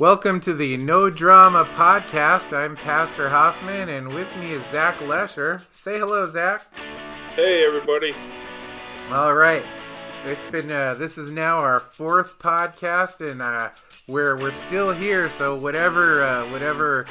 Welcome to the No Drama Podcast. I'm Pastor Hoffman, and with me is Zach Lesher. Say hello, Zach. Hey, everybody. All right. It's been uh, this is now our fourth podcast, and uh, we're we're still here. So whatever uh, whatever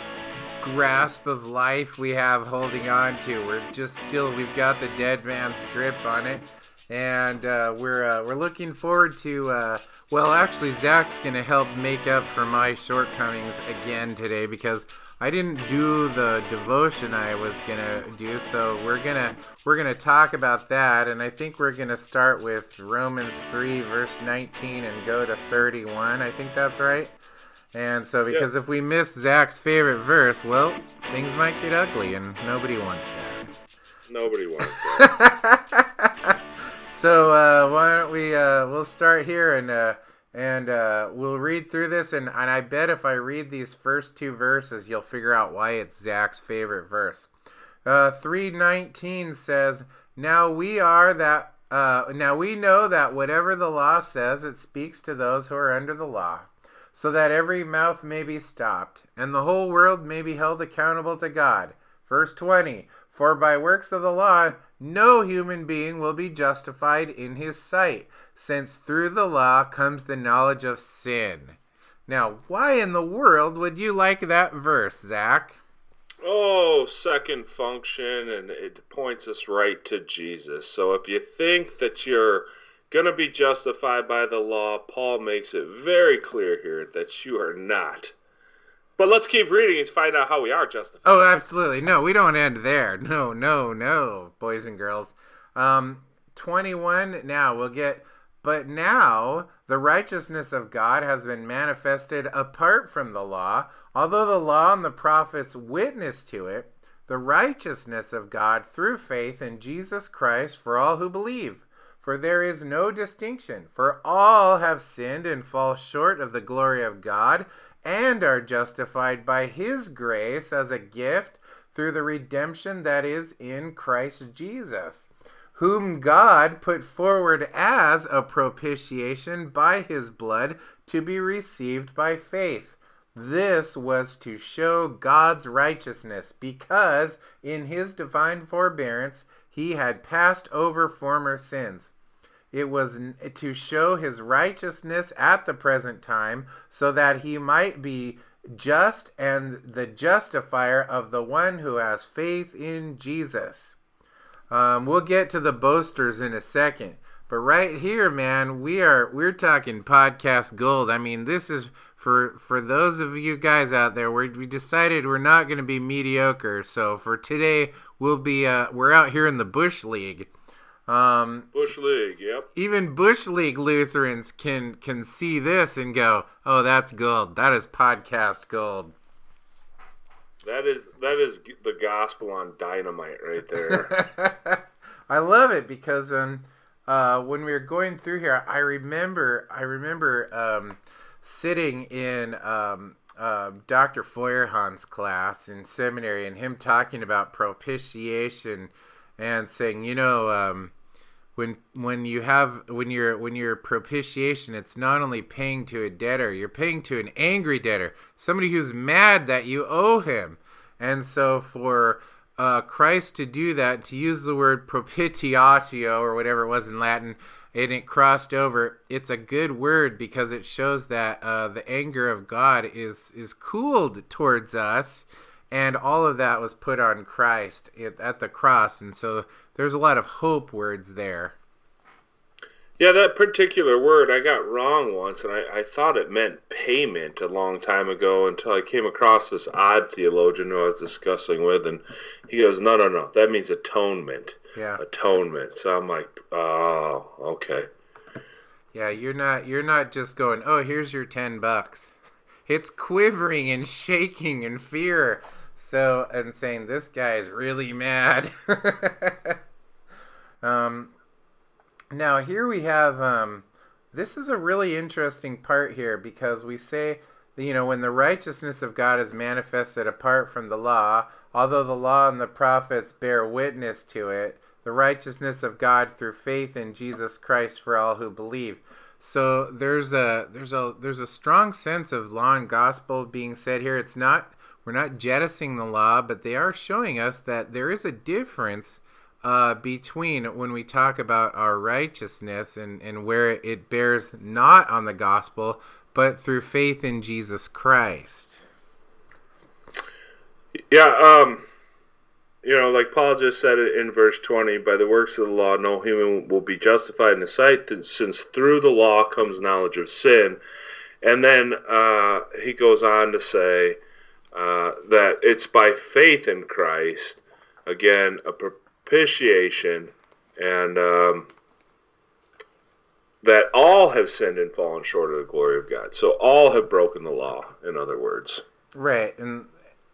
grasp of life we have holding on to, we're just still we've got the dead man's grip on it, and uh, we're uh, we're looking forward to. Uh, well, actually, Zach's gonna help make up for my shortcomings again today because I didn't do the devotion I was gonna do, so we're gonna we're gonna talk about that, and I think we're gonna start with Romans three verse nineteen and go to thirty one. I think that's right. And so, because yeah. if we miss Zach's favorite verse, well, things might get ugly, and nobody wants that. Nobody wants that. so uh, why don't we? Uh, we'll start here and. Uh, and uh, we'll read through this and, and i bet if i read these first two verses you'll figure out why it's zach's favorite verse uh, 319 says now we are that uh, now we know that whatever the law says it speaks to those who are under the law so that every mouth may be stopped and the whole world may be held accountable to god verse 20 for by works of the law no human being will be justified in his sight since through the law comes the knowledge of sin. Now, why in the world would you like that verse, Zach? Oh, second function, and it points us right to Jesus. So if you think that you're going to be justified by the law, Paul makes it very clear here that you are not. But let's keep reading and find out how we are justified. Oh, absolutely. No, we don't end there. No, no, no, boys and girls. Um, 21. Now we'll get but now the righteousness of God has been manifested apart from the law, although the law and the prophets witness to it, the righteousness of God through faith in Jesus Christ for all who believe. For there is no distinction, for all have sinned and fall short of the glory of God, and are justified by his grace as a gift through the redemption that is in Christ Jesus whom God put forward as a propitiation by his blood to be received by faith. This was to show God's righteousness, because in his divine forbearance he had passed over former sins. It was to show his righteousness at the present time, so that he might be just and the justifier of the one who has faith in Jesus. Um, we'll get to the boasters in a second, but right here, man, we are we're talking podcast gold. I mean, this is for for those of you guys out there. we we decided we're not going to be mediocre. So for today, we'll be uh, we're out here in the Bush League. Um, Bush League, yep. Even Bush League Lutherans can can see this and go, "Oh, that's gold. That is podcast gold." That is that is the gospel on dynamite right there. I love it because um, uh, when we were going through here, I remember I remember um, sitting in um, uh, Dr. Feuerhahn's class in seminary and him talking about propitiation and saying, you know, um, when when you have when you're when you're propitiation it's not only paying to a debtor you're paying to an angry debtor somebody who's mad that you owe him. And so for uh, Christ to do that to use the word propitiatio or whatever it was in Latin and it crossed over it's a good word because it shows that uh, the anger of God is is cooled towards us and all of that was put on Christ at the cross. And so there's a lot of hope words there. Yeah, that particular word I got wrong once, and I, I thought it meant payment a long time ago until I came across this odd theologian who I was discussing with, and he goes, No, no, no, that means atonement. Yeah. Atonement. So I'm like, Oh, okay. Yeah, you're not you're not just going, Oh, here's your ten bucks. It's quivering and shaking in fear. So and saying this guy is really mad. Um, now here we have um, this is a really interesting part here because we say you know when the righteousness of God is manifested apart from the law, although the law and the prophets bear witness to it, the righteousness of God through faith in Jesus Christ for all who believe. So there's a there's a there's a strong sense of law and gospel being said here. It's not we're not jettisoning the law, but they are showing us that there is a difference uh, between when we talk about our righteousness and, and where it bears not on the gospel, but through faith in Jesus Christ. Yeah, um, you know, like Paul just said it in verse 20 by the works of the law, no human will be justified in the sight, since through the law comes knowledge of sin. And then uh, he goes on to say uh, that it's by faith in Christ, again, a propitiation, and um, that all have sinned and fallen short of the glory of God. So all have broken the law, in other words. Right. And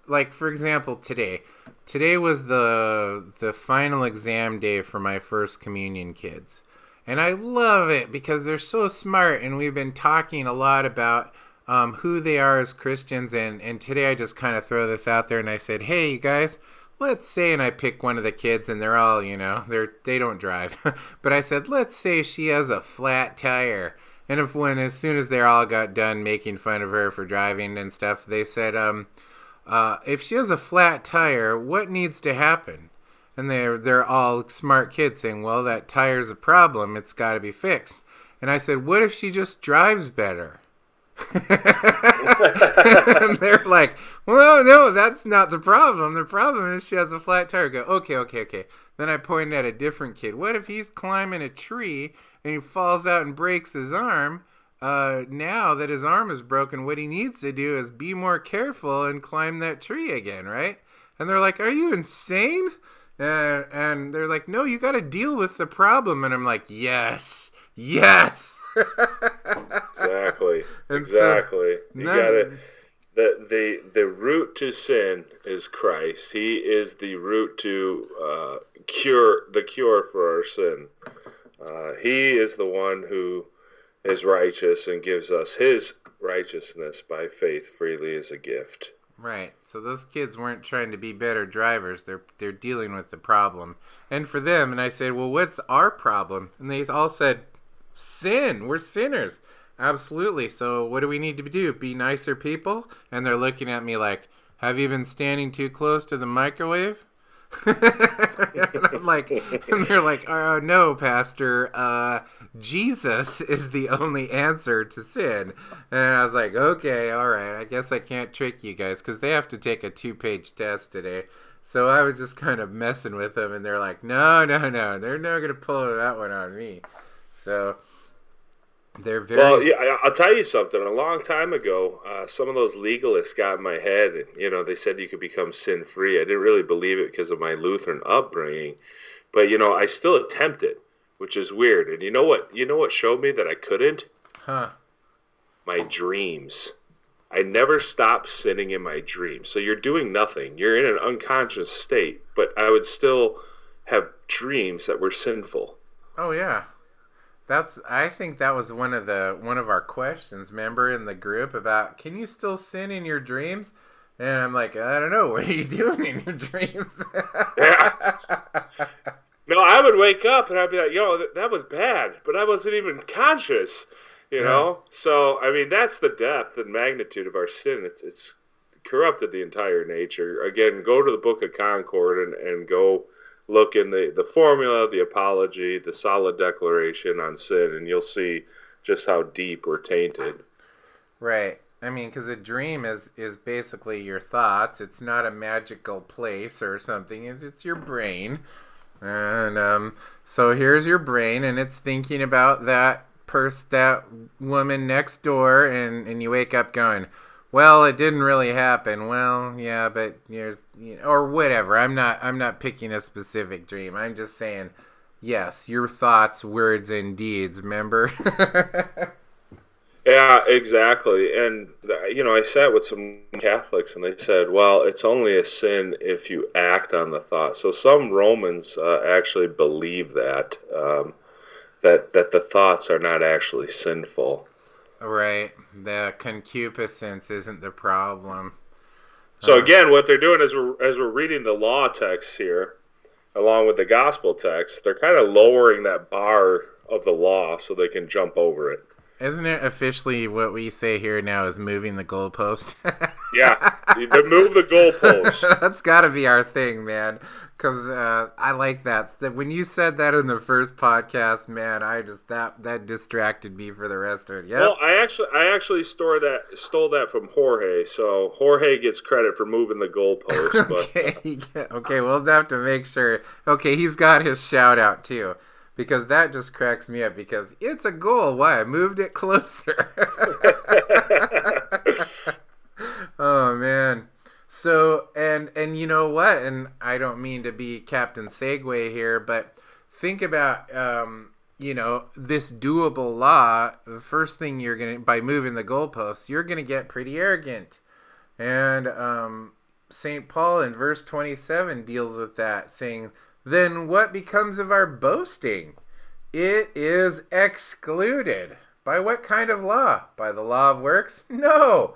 like for example, today. Today was the the final exam day for my first communion kids. And I love it because they're so smart and we've been talking a lot about um, who they are as Christians and, and today I just kind of throw this out there and I said, Hey you guys, let's say and I pick one of the kids and they're all, you know, they're they don't drive. but I said, let's say she has a flat tire. And if when as soon as they all got done making fun of her for driving and stuff, they said, um, uh, if she has a flat tire, what needs to happen? And they're they're all smart kids saying, well, that tire's a problem. It's got to be fixed. And I said, what if she just drives better? and they're like, well, no, that's not the problem. The problem is she has a flat tire. I go, okay, okay, okay. Then I pointed at a different kid. What if he's climbing a tree and he falls out and breaks his arm? uh, now that his arm is broken, what he needs to do is be more careful and climb that tree again, right? And they're like, "Are you insane?" And and they're like, "No, you got to deal with the problem." And I'm like, "Yes, yes." Exactly. exactly. So, you got it. The, the the root to sin is Christ. He is the root to uh, cure the cure for our sin. Uh, he is the one who is righteous and gives us his righteousness by faith freely as a gift. Right. So those kids weren't trying to be better drivers. They're they're dealing with the problem. And for them, and I said, "Well, what's our problem?" And they all said, "Sin. We're sinners." Absolutely. So what do we need to do? Be nicer people? And they're looking at me like, "Have you been standing too close to the microwave?" and I'm like, and they're like, "Oh no, Pastor. Uh, Jesus is the only answer to sin. And I was like, okay, all right. I guess I can't trick you guys because they have to take a two page test today. So I was just kind of messing with them, and they're like, no, no, no. They're not to pull that one on me. So they're very. Well, yeah, I'll tell you something. A long time ago, uh, some of those legalists got in my head, and, you know, they said you could become sin free. I didn't really believe it because of my Lutheran upbringing. But, you know, I still attempted which is weird. And you know what? You know what showed me that I couldn't? Huh. My dreams. I never stopped sinning in my dreams. So you're doing nothing. You're in an unconscious state, but I would still have dreams that were sinful. Oh yeah. That's I think that was one of the one of our questions, remember in the group about can you still sin in your dreams? And I'm like, I don't know, what are you doing in your dreams? yeah. No, I would wake up and I'd be like, yo, that, that was bad, but I wasn't even conscious, you yeah. know? So, I mean, that's the depth and magnitude of our sin. It's, it's corrupted the entire nature. Again, go to the Book of Concord and, and go look in the, the formula, the apology, the solid declaration on sin, and you'll see just how deep we're tainted. Right. I mean, because a dream is is basically your thoughts. It's not a magical place or something. It's your brain and um, so here's your brain, and it's thinking about that person, that woman next door, and, and you wake up going, well, it didn't really happen. Well, yeah, but you know, or whatever. I'm not I'm not picking a specific dream. I'm just saying, yes, your thoughts, words, and deeds. Remember. Yeah, exactly. And you know, I sat with some Catholics, and they said, "Well, it's only a sin if you act on the thought." So some Romans uh, actually believe that um, that that the thoughts are not actually sinful. Right. The concupiscence isn't the problem. So uh, again, what they're doing is we're, as we're reading the law text here, along with the gospel text, they're kind of lowering that bar of the law so they can jump over it. Isn't it officially what we say here now is moving the goalpost? yeah, to move the goalpost. That's got to be our thing, man. Because uh, I like that. When you said that in the first podcast, man, I just that that distracted me for the rest of it. Yeah. Well, I actually I actually store that stole that from Jorge, so Jorge gets credit for moving the goalpost. okay, but, uh, okay, we'll have to make sure. Okay, he's got his shout out too because that just cracks me up because it's a goal. Why? I moved it closer. Oh man. So and and you know what? And I don't mean to be Captain Segue here, but think about um, you know this doable law. The first thing you're gonna by moving the goalposts, you're gonna get pretty arrogant. And um, Saint Paul in verse 27 deals with that, saying then what becomes of our boasting? It is excluded. By what kind of law? By the law of works? No,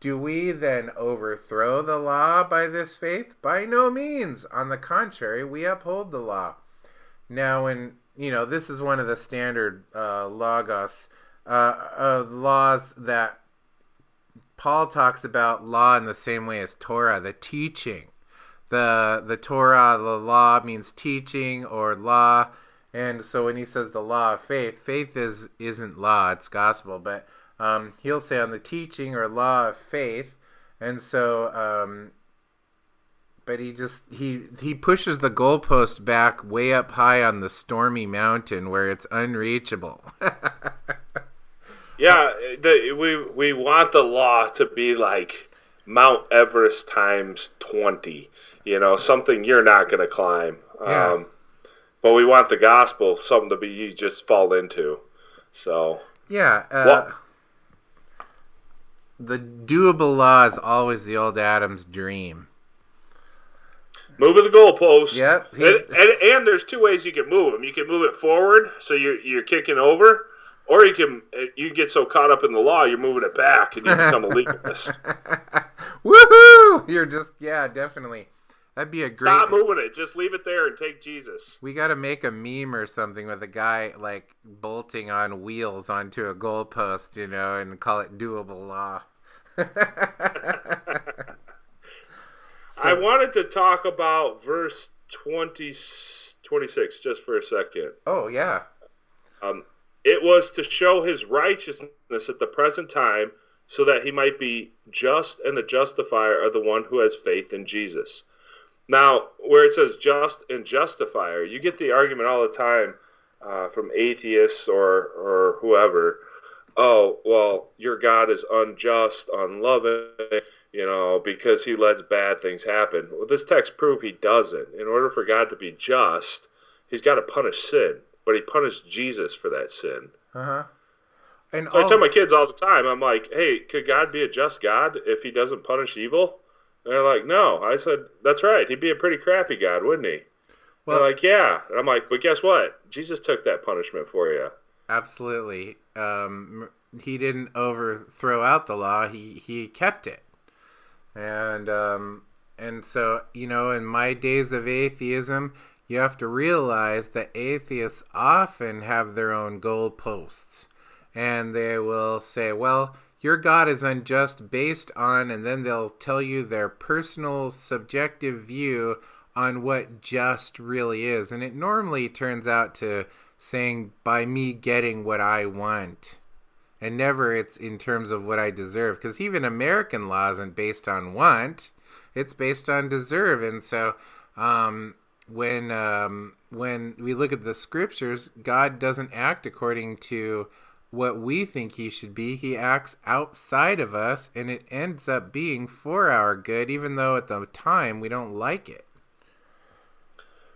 Do we then overthrow the law by this faith? By no means. On the contrary, we uphold the law. Now, when you know, this is one of the standard uh, logos uh, laws that Paul talks about law in the same way as Torah, the teaching. The the Torah, the law means teaching or law, and so when he says the law of faith, faith is isn't law; it's gospel. But um, he'll say on the teaching or law of faith, and so, um, but he just he he pushes the goalpost back way up high on the stormy mountain where it's unreachable. yeah, the, we we want the law to be like Mount Everest times twenty. You know, something you're not going to climb. Yeah. Um, but we want the gospel something to be you just fall into. So yeah. Uh, well, the doable law is always the old Adam's dream. Moving the goalpost. Yep. And, and, and, there's two ways you can move them. You can move it forward, so you're you're kicking over, or you can uh, you get so caught up in the law you're moving it back and you become a legalist. Woohoo! You're just yeah, definitely. That'd be a great. Stop moving it. Just leave it there and take Jesus. We got to make a meme or something with a guy like bolting on wheels onto a goalpost, you know, and call it doable law. so, I wanted to talk about verse 20, 26 just for a second. Oh, yeah. Um, it was to show his righteousness at the present time so that he might be just and the justifier of the one who has faith in Jesus. Now, where it says just and justifier, you get the argument all the time uh, from atheists or, or whoever. Oh, well, your God is unjust, unloving, you know, because he lets bad things happen. Well, this text proves he doesn't. In order for God to be just, he's got to punish sin, but he punished Jesus for that sin. Uh huh. And so I tell my kids all the time, I'm like, hey, could God be a just God if he doesn't punish evil? And they're like, no. I said, that's right. He'd be a pretty crappy God, wouldn't he? Well, they're like, yeah. And I'm like, but guess what? Jesus took that punishment for you. Absolutely. Um, he didn't overthrow out the law. He he kept it. And um, and so you know, in my days of atheism, you have to realize that atheists often have their own goalposts, and they will say, well your God is unjust based on, and then they'll tell you their personal subjective view on what just really is. And it normally turns out to saying, by me getting what I want. And never it's in terms of what I deserve. Because even American law isn't based on want, it's based on deserve. And so, um, when um, when we look at the scriptures, God doesn't act according to what we think he should be. He acts outside of us, and it ends up being for our good, even though at the time we don't like it.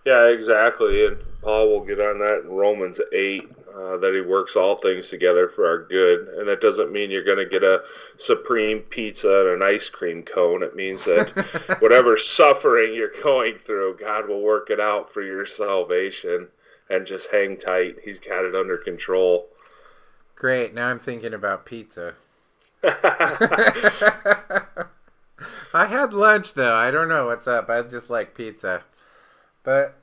Yeah, exactly. And Paul will get on that in Romans 8. uh, that He works all things together for our good. And that doesn't mean you're going to get a supreme pizza and an ice cream cone. It means that whatever suffering you're going through, God will work it out for your salvation. And just hang tight. He's got it under control. Great. Now I'm thinking about pizza. I had lunch though. I don't know what's up. I just like pizza. But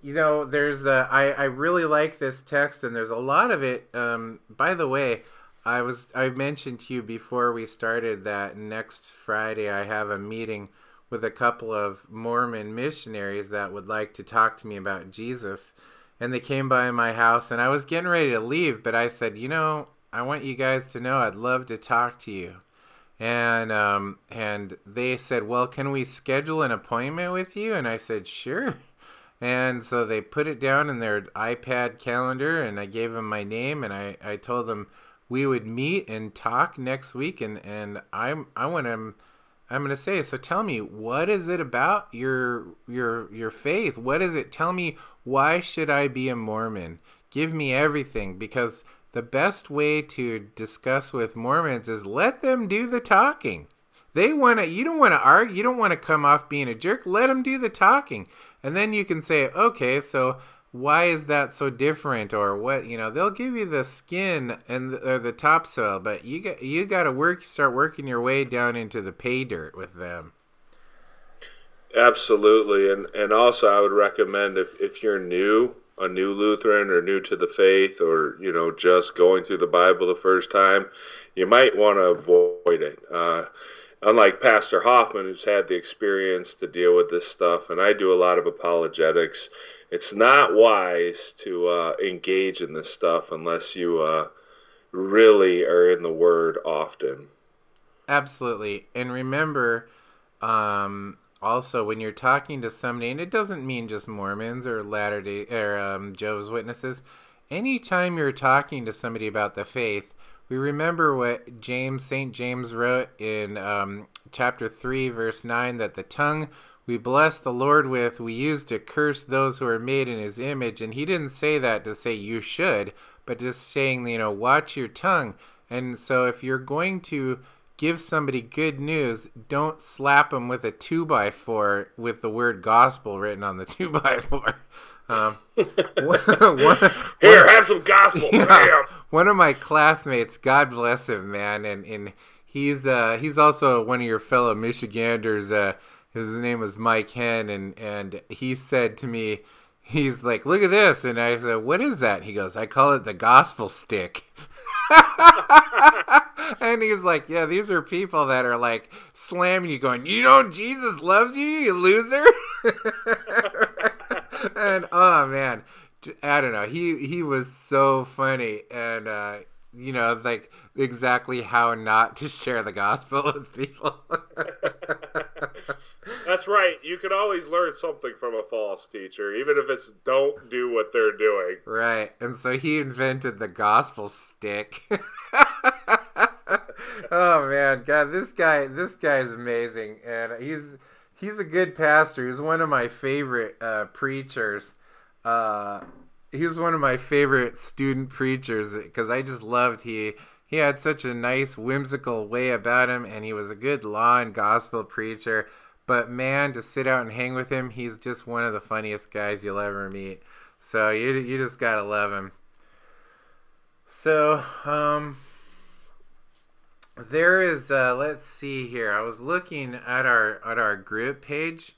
you know, there's the I I really like this text and there's a lot of it um by the way, I was I mentioned to you before we started that next Friday I have a meeting with a couple of Mormon missionaries that would like to talk to me about Jesus. And they came by my house and I was getting ready to leave, but I said, "You know, I want you guys to know I'd love to talk to you." and um, and they said, "Well, can we schedule an appointment with you?" And I said, "Sure." And so they put it down in their iPad calendar, and I gave them my name, and I, I told them we would meet and talk next week, and and I'm I want to. I'm going to say so tell me what is it about your your your faith what is it tell me why should I be a Mormon give me everything because the best way to discuss with Mormons is let them do the talking. They want to, you don't want to argue, you don't want to come off being a jerk. Let them do the talking. And then you can say, okay, so why is that so different or what you know they'll give you the skin and the, or the topsoil but you got you got to work start working your way down into the pay dirt with them absolutely and and also i would recommend if if you're new a new Lutheran or new to the faith or, you know, just going through the Bible the first time, you might want to avoid it. Uh, unlike Pastor Hoffman, who's had the experience to deal with this stuff, and I do a lot of apologetics, it's not wise to uh, engage in this stuff unless you uh, really are in the Word often. Absolutely. And remember, um, also when you're talking to somebody and it doesn't mean just mormons or latter day or um, jehovah's witnesses anytime you're talking to somebody about the faith we remember what james st james wrote in um, chapter 3 verse 9 that the tongue we bless the lord with we use to curse those who are made in his image. And he didn't say that to say you should but just saying you know watch your tongue. And so if you're going to give somebody good news, don't slap them with a two by four with the word gospel written on the two by four. Um, one, one, Here, have some gospel. Yeah, one of my classmates, God bless him, man, and and he's uh, he's also one of your fellow Michiganders. Uh, his name was Mike Hen, and and he said to me, he's like, "Look at this," and I said, "What is that?" He goes, "I call it the gospel stick." and he's like, "Yeah, these are people that are like slamming you, going, you know, Jesus loves you, you loser." and oh man, I don't know. He he was so funny, and uh, you know, like exactly how not to share the gospel with people. That's right. You can always learn something from a false teacher, even if it's don't do what they're doing. Right. And so he invented the gospel stick. oh man, God, this guy this guy is amazing. And he's he's a good pastor. He's one of my favorite uh, preachers. Uh, he was one of my favorite student preachers because I just loved he he had such a nice whimsical way about him and he was a good law and gospel preacher. But man to sit out and hang with him he's just one of the funniest guys you'll ever meet. So you, you just gotta love him. So um there is uh let's see here. I was looking at our at our group page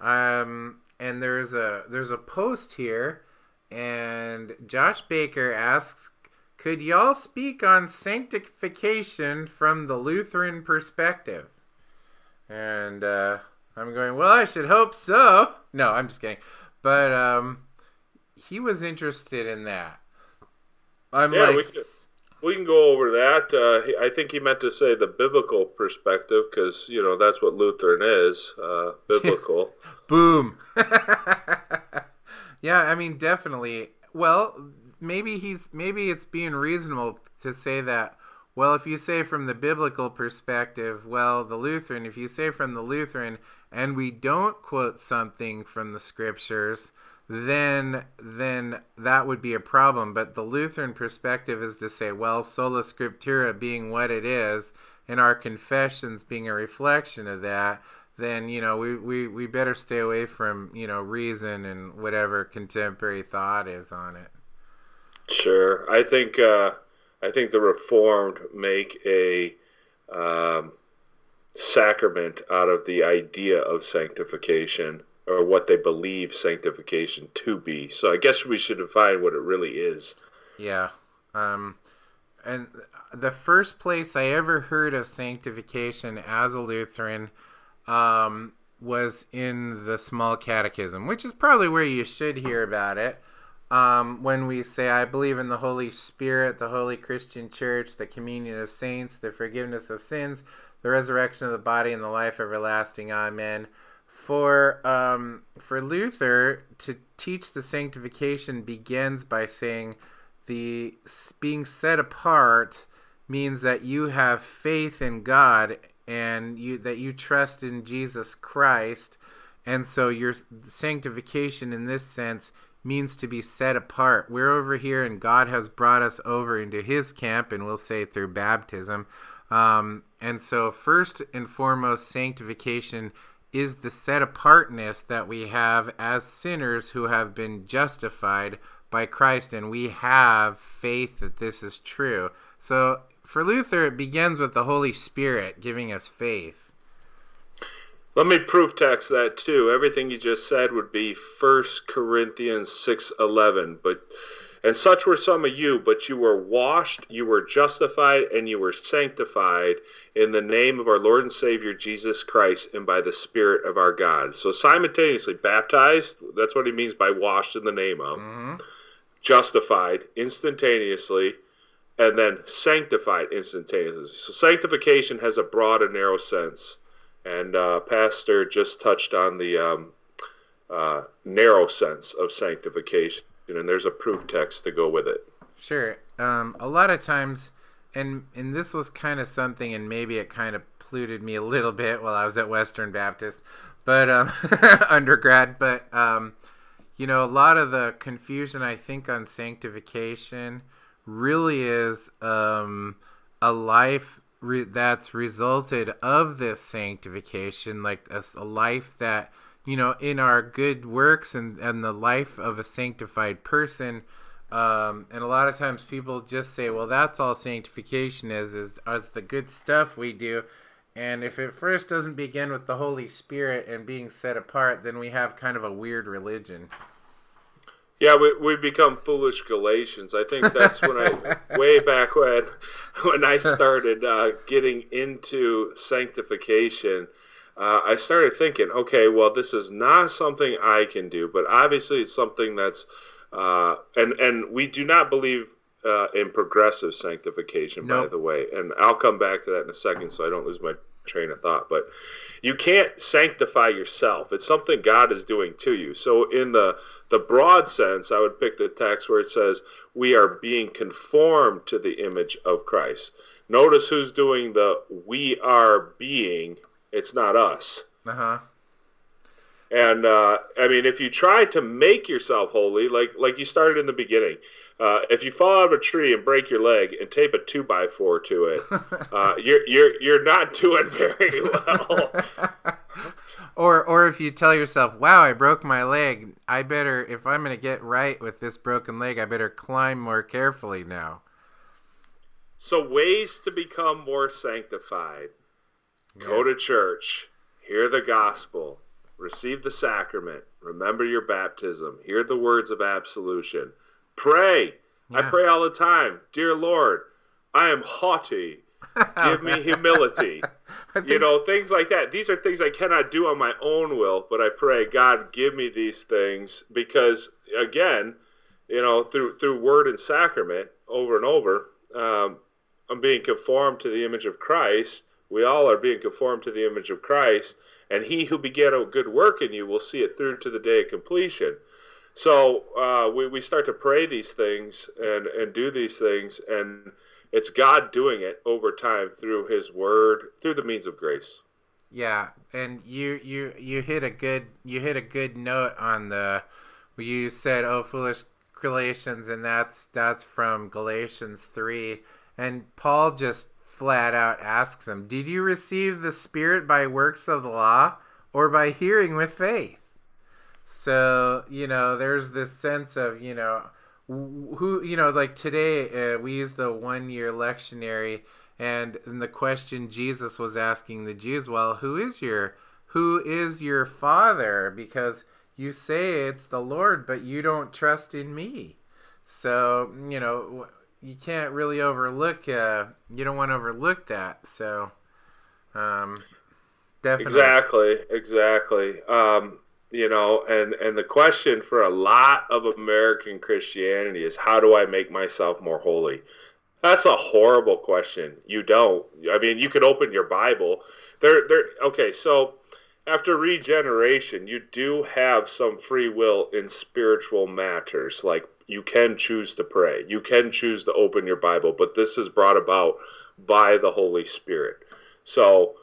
um and there's a there's a post here and Josh Baker asks, could y'all speak on sanctification from the Lutheran perspective? And uh, I'm going, well, I should hope so. No, I'm just kidding. But um, he was interested in that. I'm yeah, like, we can, we can go over that. Uh, I think he meant to say the biblical perspective because, you know, that's what Lutheran is uh, biblical. Boom. Yeah, I mean, definitely. Well, maybe he's maybe it's being reasonable to say that. Well, if you say from the biblical perspective, well, the Lutheran, if you say from the Lutheran, and we don't quote something from the scriptures, then then that would be a problem. But the Lutheran perspective is to say, well, sola scriptura being what it is, and our confessions being a reflection of that, then you know we, we, we better stay away from you know reason and whatever contemporary thought is on it. Sure, I think uh, I think the Reformed make a um, sacrament out of the idea of sanctification or what they believe sanctification to be. So I guess we should define what it really is. Yeah. Um, and the first place I ever heard of sanctification as a Lutheran um, was in the Small Catechism, which is probably where you should hear about it. Um, when we say, I believe in the Holy Spirit, the Holy Christian Church, the communion of saints, the forgiveness of sins, the resurrection of the body, and the life everlasting. Amen for um, for Luther to teach the sanctification begins by saying the being set apart means that you have faith in God and you that you trust in Jesus Christ and so your sanctification in this sense means to be set apart. We're over here and God has brought us over into his camp and we'll say through baptism. Um, and so first and foremost sanctification is the set apartness that we have as sinners who have been justified by Christ, and we have faith that this is true. So for Luther, it begins with the Holy Spirit giving us faith. Let me proof text that too. Everything you just said would be First Corinthians six eleven, but and such were some of you, but you were washed, you were justified, and you were sanctified in the name of our Lord and Savior Jesus Christ and by the Spirit of our God. So simultaneously baptized, that's what he means by washed in the name of, mm-hmm. justified instantaneously, and then sanctified instantaneously. So sanctification has a broad and narrow sense. And uh, Pastor just touched on the um, uh, narrow sense of sanctification and there's a proof text to go with it. Sure. Um, a lot of times, and and this was kind of something, and maybe it kind of polluted me a little bit while I was at Western Baptist, but um, undergrad. But um, you know, a lot of the confusion I think on sanctification really is um, a life re- that's resulted of this sanctification, like a, a life that you know, in our good works and, and the life of a sanctified person. Um, and a lot of times people just say, well, that's all sanctification is, is, is the good stuff we do. And if it first doesn't begin with the Holy Spirit and being set apart, then we have kind of a weird religion. Yeah, we we become foolish Galatians. I think that's when I way back when when I started uh, getting into sanctification uh, I started thinking, okay, well, this is not something I can do, but obviously it's something that's, uh, and and we do not believe uh, in progressive sanctification, nope. by the way, and I'll come back to that in a second, so I don't lose my train of thought. But you can't sanctify yourself; it's something God is doing to you. So, in the the broad sense, I would pick the text where it says, "We are being conformed to the image of Christ." Notice who's doing the "we are being." It's not us. Uh huh. And uh, I mean, if you try to make yourself holy, like like you started in the beginning, uh, if you fall out of a tree and break your leg and tape a two by four to it, uh, you're you're you're not doing very well. or or if you tell yourself, "Wow, I broke my leg. I better if I'm going to get right with this broken leg, I better climb more carefully now." So ways to become more sanctified. Yeah. Go to church, hear the gospel, receive the sacrament, remember your baptism, hear the words of absolution, pray. Yeah. I pray all the time, Dear Lord, I am haughty. Give me humility. think... You know, things like that. These are things I cannot do on my own will, but I pray, God, give me these things because, again, you know, through through word and sacrament over and over, um, I'm being conformed to the image of Christ we all are being conformed to the image of Christ, and he who began a good work in you will see it through to the day of completion. So uh, we, we start to pray these things and, and do these things, and it's God doing it over time through His Word, through the means of grace. Yeah, and you you you hit a good you hit a good note on the you said, "Oh, foolish Galatians," and that's that's from Galatians three, and Paul just flat out asks him, "Did you receive the Spirit by works of the law, or by hearing with faith?" So you know, there's this sense of you know, who you know, like today uh, we use the one year lectionary, and, the question Jesus was asking the Jews, "Well, who is your who is your father?" Because you say it's the Lord, but you don't trust in me. So, you know, you can't really overlook, uh, you don't want to overlook that. So, um, definitely. Exactly, exactly. Um, you know, and, and the question for a lot of American Christianity is how do I make myself more holy? That's a horrible question. You don't. I mean, you could open your Bible. There, there. Okay, so after regeneration, you do have some free will in spiritual matters. Like you can choose to pray, you can choose to open your Bible, but this is brought about by the Holy Spirit. So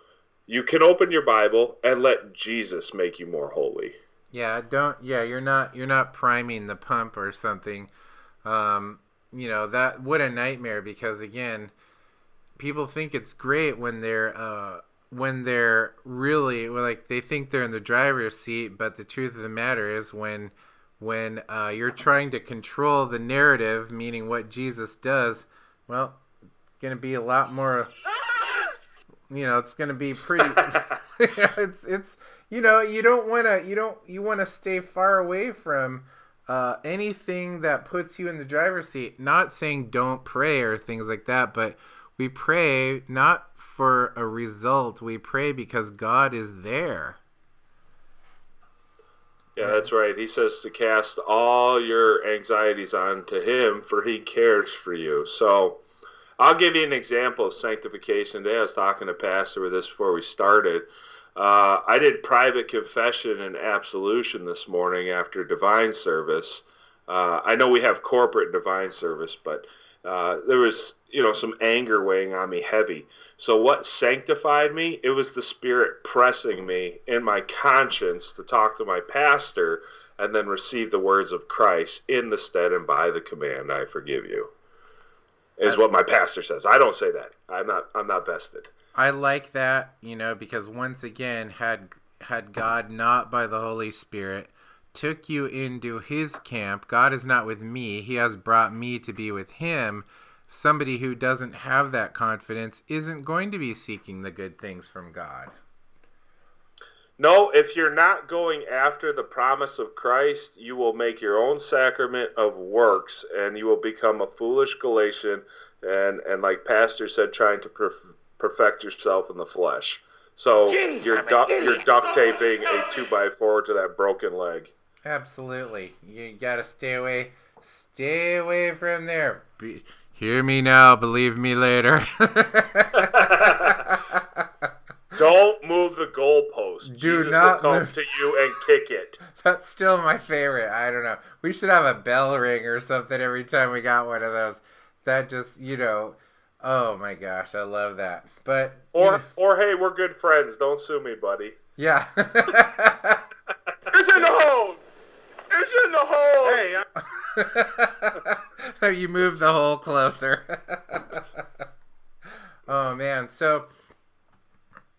you can open your Bible and let Jesus make you more holy. Yeah, don't. Yeah, you're not. You're not priming the pump or something. Um, you know that. What a nightmare! Because again, people think it's great when they're. Uh, when they're really like they think they're in the driver's seat, but the truth of the matter is when when uh, you're trying to control the narrative, meaning what Jesus does, well, going to be a lot more. You know, it's going to be pretty. you know, it's it's you know you don't want to you don't you want to stay far away from uh, anything that puts you in the driver's seat. Not saying don't pray or things like that, but we pray not for a result. We pray because God is there. Yeah, that's right. He says to cast all your anxieties onto Him, for He cares for you. So I'll give you an example of sanctification today. I was talking to Pastor with this before we started. Uh, I did private confession and absolution this morning after divine service. Uh, I know we have corporate divine service, but uh, there was you know some anger weighing on me heavy so what sanctified me it was the spirit pressing me in my conscience to talk to my pastor and then receive the words of christ in the stead and by the command i forgive you is what my pastor says i don't say that i'm not i'm not vested i like that you know because once again had had god not by the holy spirit took you into his camp. God is not with me. He has brought me to be with him. Somebody who doesn't have that confidence isn't going to be seeking the good things from God. No, if you're not going after the promise of Christ, you will make your own sacrament of works and you will become a foolish Galatian and, and like Pastor said, trying to perf- perfect yourself in the flesh. So you're, du- you're duct taping a 2 by 4 to that broken leg. Absolutely. You gotta stay away. Stay away from there. Be, hear me now, believe me later. Don't move the goalpost. Do Jesus not will come move. to you and kick it. That's still my favorite. I don't know. We should have a bell ring or something every time we got one of those. That just, you know, oh my gosh, I love that. But or you know, or hey, we're good friends. Don't sue me, buddy. Yeah. it's in the hole. It's in the hole. Hey, you move the hole closer. oh man, so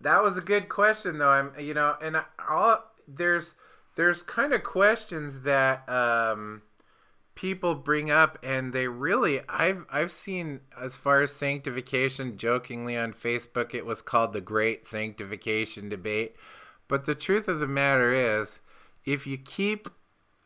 that was a good question though. I'm you know, and all there's there's kind of questions that um people bring up and they really I've I've seen as far as sanctification jokingly on Facebook it was called the great sanctification debate. But the truth of the matter is if you keep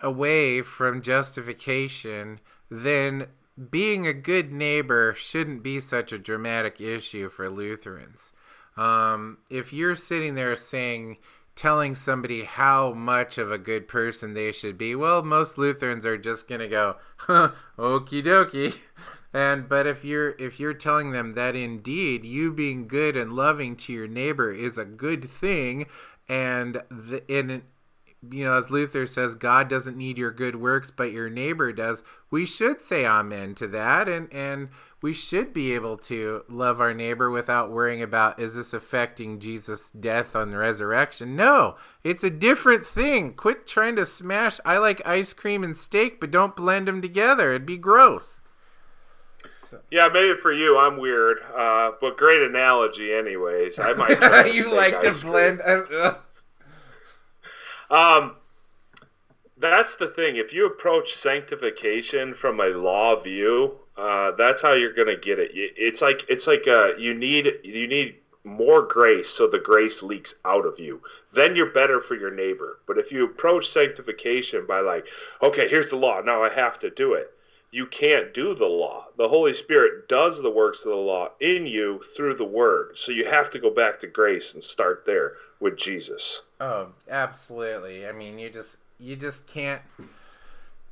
away from justification, then being a good neighbor shouldn't be such a dramatic issue for Lutherans. Um, if you're sitting there saying, telling somebody how much of a good person they should be, well, most Lutherans are just gonna go, huh, okie dokie. And but if you're if you're telling them that indeed you being good and loving to your neighbor is a good thing, and the, in you know, as Luther says, God doesn't need your good works, but your neighbor does. We should say amen to that, and and we should be able to love our neighbor without worrying about is this affecting Jesus' death on the resurrection? No, it's a different thing. Quit trying to smash. I like ice cream and steak, but don't blend them together. It'd be gross. Yeah, maybe for you, I'm weird, uh, but great analogy, anyways. I might. you like to blend. Um, that's the thing. If you approach sanctification from a law view, uh, that's how you're going to get it. It's like it's like uh, you need you need more grace so the grace leaks out of you. Then you're better for your neighbor. But if you approach sanctification by like, okay, here's the law, now I have to do it. You can't do the law. The Holy Spirit does the works of the law in you through the word. So you have to go back to grace and start there with Jesus. Oh, absolutely. I mean, you just you just can't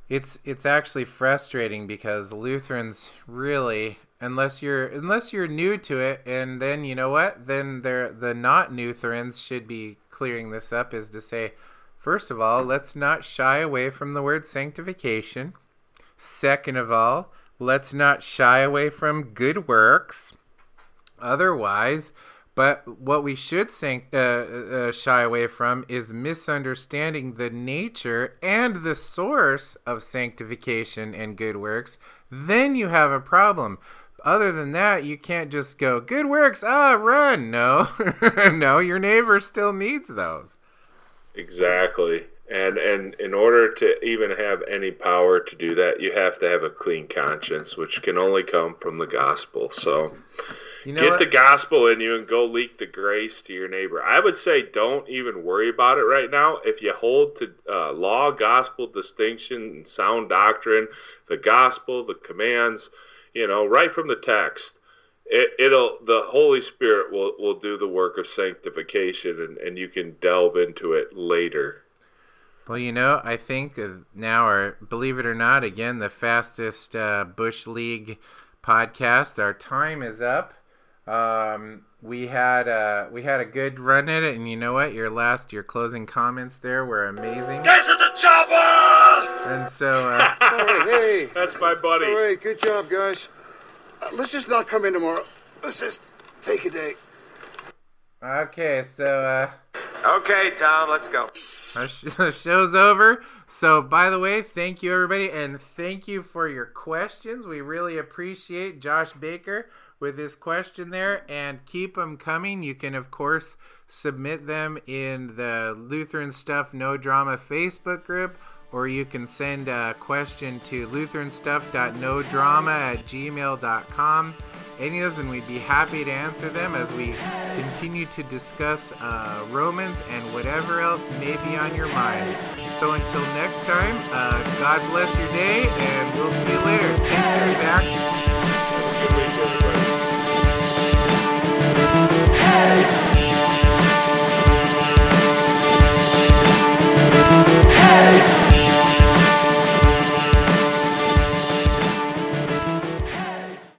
it's it's actually frustrating because Lutherans really unless you're unless you're new to it and then you know what then they're the not Lutherans should be clearing this up is to say first of all let's not shy away from the word sanctification second of all let's not shy away from good works otherwise but what we should think, uh, uh, shy away from is misunderstanding the nature and the source of sanctification and good works. Then you have a problem. Other than that, you can't just go, good works, ah, run. No, no, your neighbor still needs those. Exactly. And, and in order to even have any power to do that, you have to have a clean conscience, which can only come from the gospel. So, you know Get what? the gospel in you and go leak the grace to your neighbor. I would say don't even worry about it right now. If you hold to uh, law, gospel, distinction, and sound doctrine, the gospel, the commands, you know, right from the text, it, will the Holy Spirit will will do the work of sanctification, and, and you can delve into it later. Well, you know, I think now, or believe it or not, again, the fastest uh, Bush League podcast. Our time is up. Um, we had a we had a good run at it, and you know what? Your last, your closing comments there were amazing. Get to the chopper! And so, uh, all right, hey, that's my buddy. All right, good job, guys. Uh, let's just not come in tomorrow. Let's just take a day. Okay, so. uh... Okay, Tom, let's go. Our show's over. So, by the way, thank you everybody, and thank you for your questions. We really appreciate Josh Baker with his question there and keep them coming. You can, of course, submit them in the Lutheran Stuff No Drama Facebook group, or you can send a question to lutheranstuff.nodrama at gmail.com. Any of those, and we'd be happy to answer them as we continue to discuss uh, Romans and whatever else may be on your mind. So until next time, uh, God bless your day, and we'll see you later. Take. Hey!